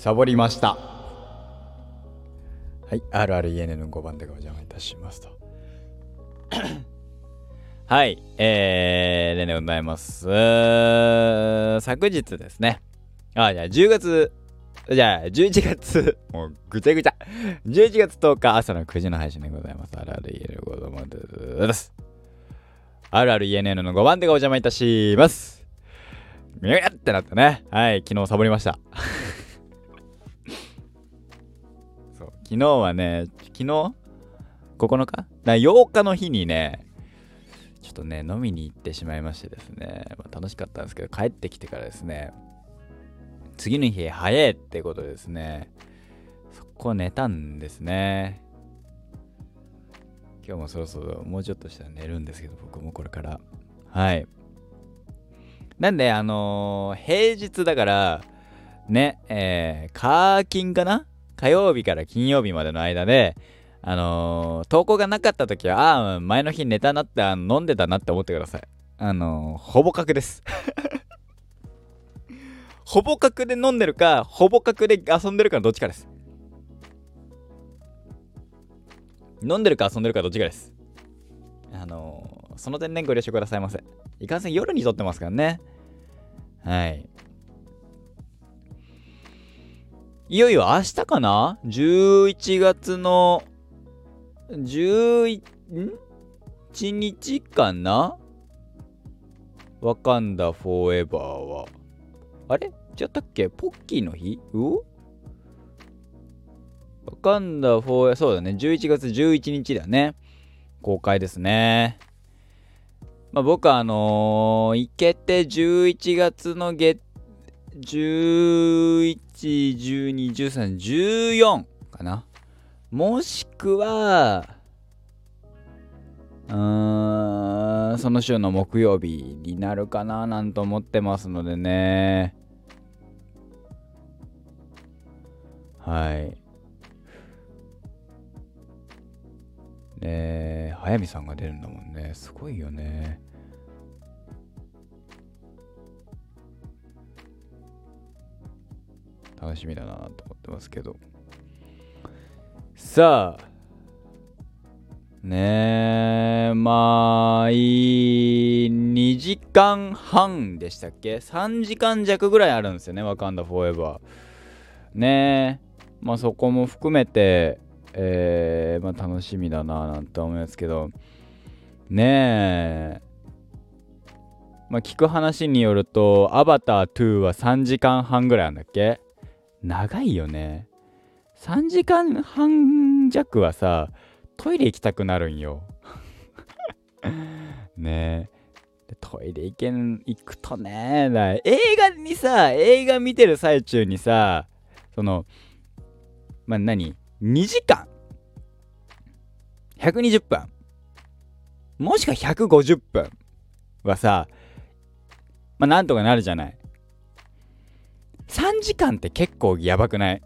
サボりました。はい RREN の5番でお邪魔いたしますと。はいえー、レネでございます。昨日ですね。あじゃあ10月じゃあ11月 もうぐちゃぐちゃ。11月10日朝の9時の配信でございます。RREN の5番です。RRENN の5番でお邪魔いたします。みゃってなったね。はい昨日サボりました。昨日はね、昨日 ?9 日？だ ?8 日の日にね、ちょっとね、飲みに行ってしまいましてですね、まあ、楽しかったんですけど、帰ってきてからですね、次の日早いってことですね、そこ寝たんですね。今日もそろそろもうちょっとしたら寝るんですけど、僕もこれから。はい。なんで、あのー、平日だから、ね、えー、カーキンかな？火曜日から金曜日までの間で、あのー、投稿がなかった時は、ああ、前の日寝たなって、飲んでたなって思ってください。あのー、ほぼ確です。ほぼ確で飲んでるか、ほぼ確で遊んでるかどっちかです。飲んでるか遊んでるかどっちかです。あのー、その点ね、ご了承くださいませ。いかんせん夜に撮ってますからね。はい。いよいよ明日かな ?11 月の11日かな？ワカンダフォーエバーは。あれ？違ったっけ？ポッキーの日？うワカンダフォーエバー、そうだね。11月11日だね。公開ですね。まあ僕はあのー、行けて11月の月11、12、13、14かな。もしくは、うーん、その週の木曜日になるかななんと思ってますのでね。はい。ねえ、速水さんが出るんだもんね。すごいよね。楽しみだなと思ってますけど。さあねえまあいい2時間半でしたっけ？3時間弱ぐらいあるんですよねわかんだフォーエバーねえまあそこも含めてえー、まあ楽しみだななんて思いますけど。ねえまあ聞く話によるとアバター2は3時間半ぐらいあるんだっけ？長いよね。3時間半弱はさ、トイレ行きたくなるんよ。ねえ。トイレ行けん、行くとね、映画にさ、映画見てる最中にさ、その、まあ、何 ?2 時間 ?120 分もしくは150分はさ、まあ、なんとかなるじゃない。3時間って結構やばくない？っ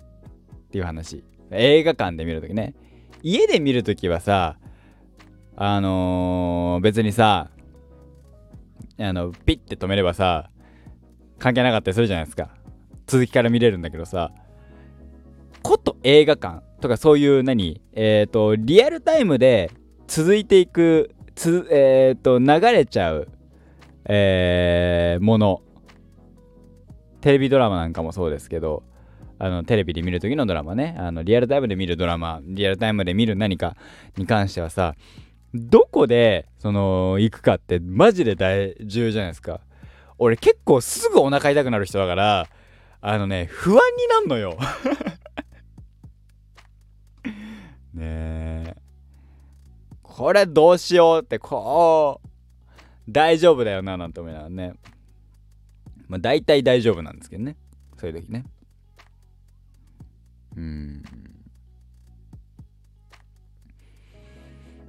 ていう話。映画館で見るときね。家で見るときはさ、あのー、別にさ、あの、ピッて止めればさ、関係なかったりするじゃないですか。続きから見れるんだけどさ、こと映画館とかそういう何？えっ、ー、と、リアルタイムで続いていく、つえっ、ー、と、流れちゃう、えー、ものテレビドラマなんかもそうですけど、あのテレビで見る時のドラマね。あのリアルタイムで見るドラマリアルタイムで見る何かに関してはさどこでその行くかってマジで大重要じゃないですか。俺結構すぐお腹痛くなる人だからあのね不安になんのよ。ねえ。これどうしようってこう大丈夫だよななんて思いながらね。まあ大体大丈夫なんですけどね。そういう時ね。うん。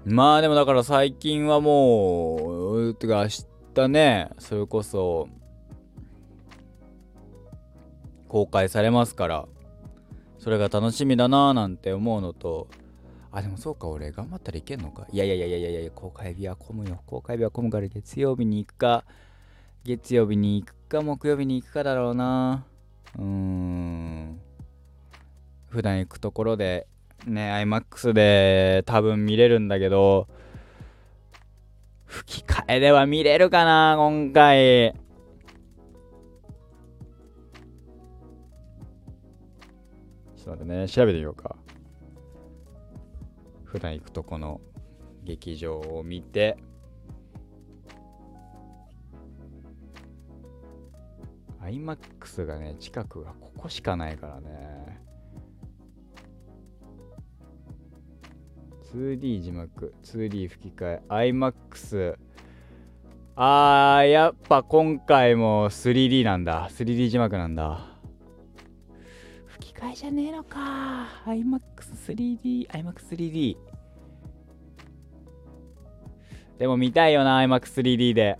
まあでもだから最近はもう、てか明日ね、それこそ、公開されますから、それが楽しみだなぁなんて思うのと、あ、でもそうか、俺頑張ったらいけんのか。いやいやいやいやいや公開日は混むよ。公開日は混むから月曜日に行くか、月曜日に行くか木曜日に行くかだろうな。うーん。普段行くところでね iMAX で多分見れるんだけど吹き替えでは見れるかな今回。ちょっと待ってね調べてみようか。普段行くとこの劇場を見て iMAX がね近くがここしかないからね。2D 字幕 2D 吹き替え iMAX あーやっぱ今回も 3D なんだ。3D 字幕なんだ。吹き替えじゃねえのか。iMAX3D iMAX3D でも見たいよな iMAX3D で。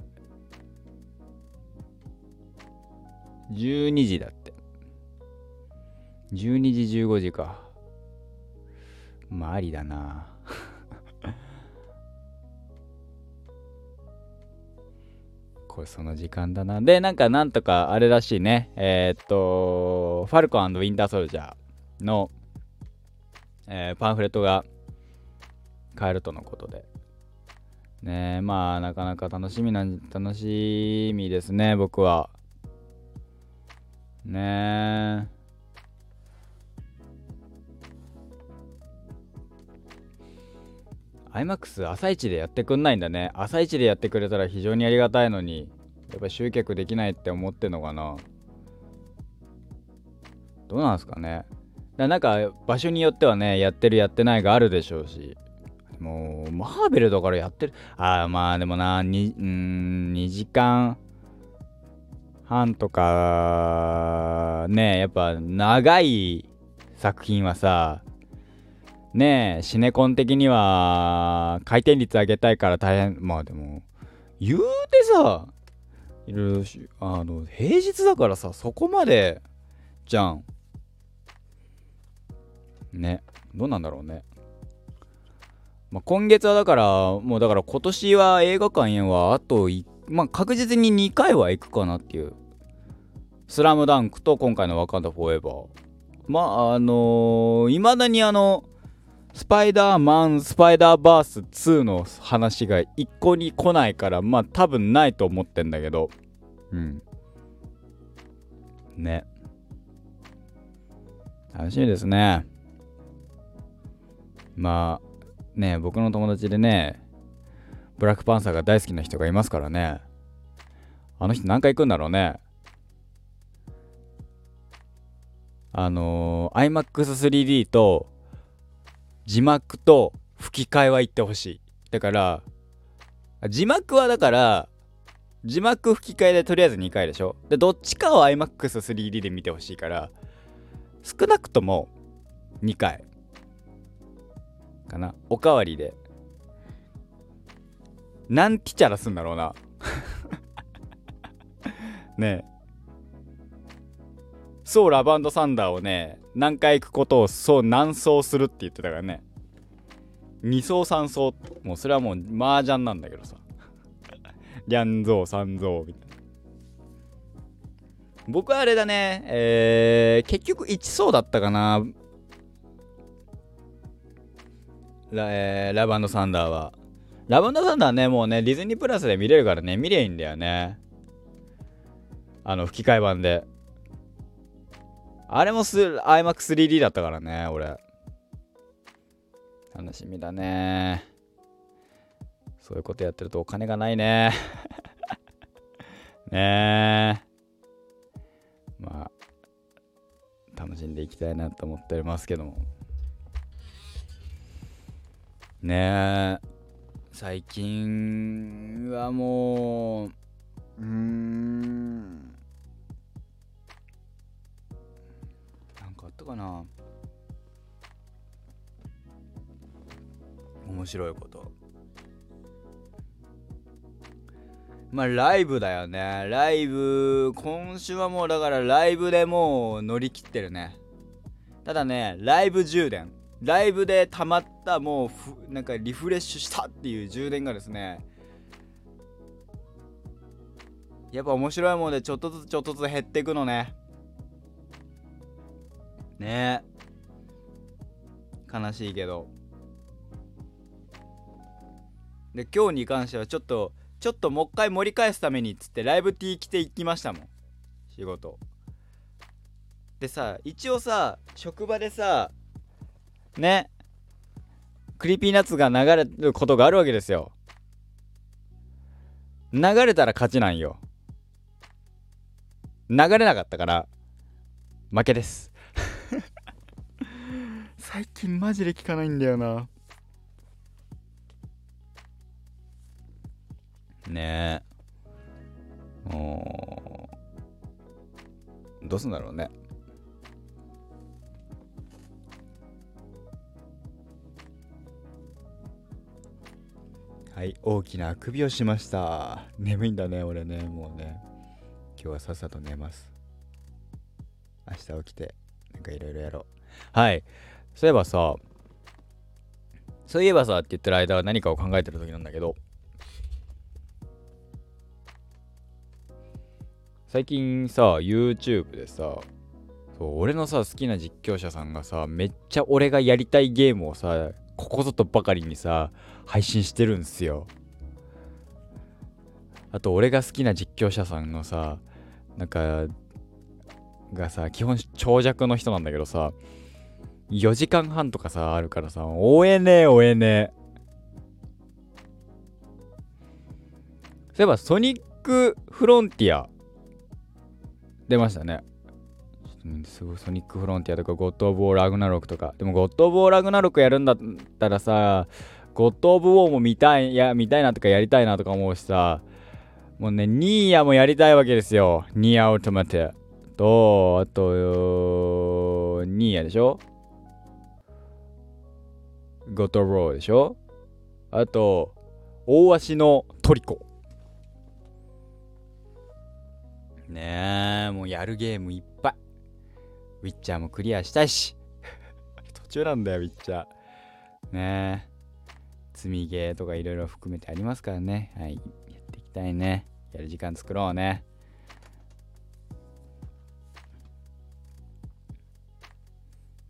12時だって。12時15時か。まあありだな。これその時間だな。でなんかなんとかあれらしいね。えー、っとファルコンウィンターソルジャーの、えー、パンフレットが買えるとのことで。ねまあなかなか楽しみな楽しみですね僕は。ね。え iMAX 朝一でやってくんないんだね。朝一でやってくれたら非常にありがたいのにやっぱ集客できないって思ってんのかな。どうなんすかね。だなんか場所によってはねやってるやってないがあるでしょうし。もうマーベルだからやってる。ああまあでもなにうん2時間半とかねやっぱ長い作品はさねえシネコン的には回転率上げたいから大変。まあでも言うてさいろいろあの平日だからさそこまでじゃん。ねどうなんだろうね。まあ、今月はだからもうだから今年は映画館へはあと1まあ、確実に2回は行くかなっていう「スラムダンクと今回の「ワカンダフォーエバー」まああのい、まだにあのスパイダーマンスパイダーバース2の話が一個に来ないからまあ多分ないと思ってんだけど。うん。ね。楽しみですね。まあね僕の友達でねブラックパンサーが大好きな人がいますからね。あの人何回行くんだろうね。あのー、iMAX3D と字幕と吹き替えは言ってほしい。だから字幕はだから字幕吹き替えでとりあえず2回でしょ。でどっちかを iMAX3D で見てほしいから少なくとも2回かな。おかわりで。何ティチャラすんだろうな。ねえ。そうラバンドサンダーをね何回行くことをそう何層するって言ってたからね。2層3層。もうそれはもう麻雀なんだけどさ。リャンゾー3ゾーみたいな。僕はあれだね。えー、結局1層だったかな。ラ,、えー、ラバンドサンダーは。ラバンドサンダーねもうねディズニープラスで見れるからね見れいいんだよねあの吹き替え版であれもす iMAX3D だったからね、俺。楽しみだね。そういうことやってるとお金がないね。ねえ。まあ、楽しんでいきたいなと思っておりますけども。ねえ。最近はもう、うーん。ったかな。面白いこと。まあライブだよね。ライブ今週はもうだからライブでもう乗り切ってるね。ただねライブ充電。ライブで溜まったもうなんかリフレッシュしたっていう充電がですねやっぱ面白いものでちょっとずつちょっとずつ減っていくのね。ね。え悲しいけど。で今日に関してはちょっとちょっともう一回盛り返すためにっつってライブ T 着て行きましたもん。仕事。でさ一応さ職場でさね。 Creepy Nuts が流れることがあるわけですよ。流れたら勝ちなんよ。流れなかったから負けです。最近マジで聞かないんだよな。ね。えもうどうすんだろうねはい大きなあくびをしました。眠いんだね俺ね。もうね。今日はさっさと寝ます。明日起きてなんかいろいろやろう。はい。そういえばさそういえばさって言ってる間は何かを考えてる時なんだけど。最近さ YouTube でさそう俺のさ好きな実況者さんがさめっちゃ俺がやりたいゲームをさここぞとばかりにさ配信してるんすよ。あと俺が好きな実況者さんのさなんかがさ基本長尺の人なんだけどさ4時間半とかさあるからさ追えねえ追えねえ。そういえばソニックフロンティア出ましたね。うんすごいソニックフロンティアとかゴッド・オブ・ウォー・ラグナロクとか。でもゴッド・オブ・ウォー・ラグナロクやるんだったらさゴッド・オブ・ウォーも見たいいや見たいなとかやりたいなとか思うしさ。もうねニーヤもやりたいわけですよ。ニーヤ・オートマテとあとニーヤでしょ？ゴッド・オブ・ウォーでしょ？あと大足のトリコ。ねえもうやるゲームいっぱい。ウィッチャーもクリアしたいし。途中なんだよウィッチャーねえ。積みゲーとかいろいろ含めてありますからね。はい。やっていきたいね。やる時間作ろうね。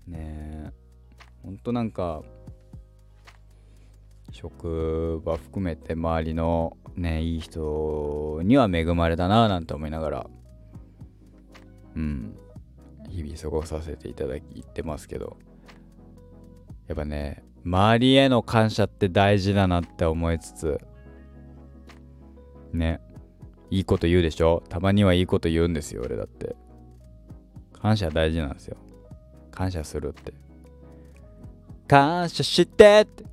ねえ。ほんとなんか職場含めて周りのねいい人には恵まれたななんて思いながら。うん日々過ごさせていただきってますけどやっぱね周りへの感謝って大事だなって思いつつねいいこと言うでしょ？たまにはいいこと言うんですよ俺だって。感謝大事なんですよ。感謝するって。感謝してって。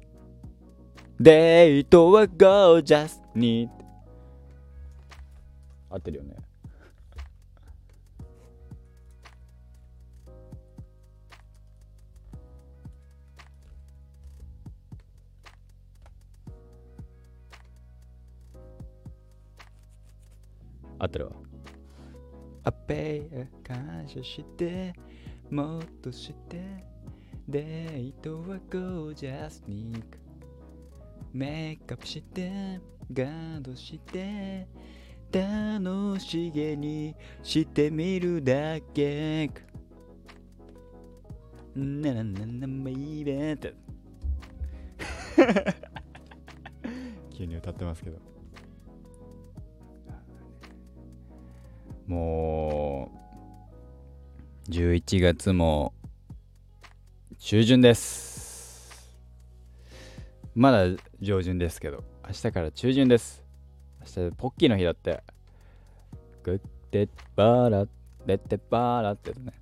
デートはゴージャスに合ってるよね。合ってるわアペイ感謝してもっとしてデートはゴージャスに行く。メイクアップしてガードして楽しげにしてみるだけ。ななななまいべって。急に歌ってますけどもう11月も中旬です。まだ上旬です。けど明日から中旬です。明日ポッキーの日だって。グッテッバラデッテバーラってね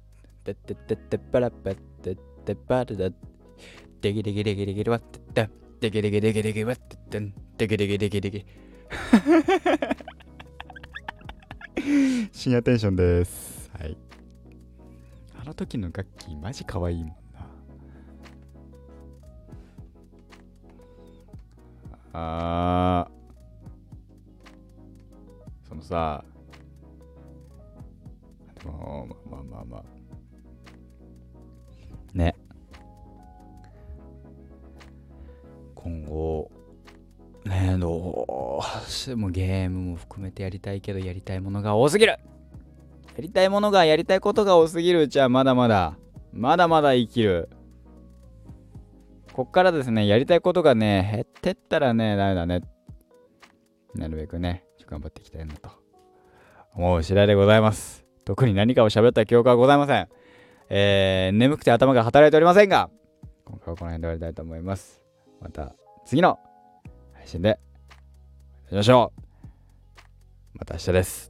デッテッテッテバラペッテッテバラダデギデギデギデギワッテッテデギデギデギデギワッテッテデギデギデギデギ深夜テンションです。はい。あの時の楽器マジ可愛いもんな。あー。そのさでもまあまあまあ。まあね。今後ねえどうしてもゲームも含めてやりたいけどやりたいものが多すぎる。やりたいものがやりたいことが多すぎるうちはまだまだまだまだ生きるこっからですね、やりたいことがね、減ってったらね、ダメだね。なるべくね、頑張っていきたいなと思う次第でございます。特に何かを喋った記憶はございません。えー、眠くて頭が働いておりませんが、今回はこの辺で終わりたいと思います。また次の配信でお会いしましょう。また明日です。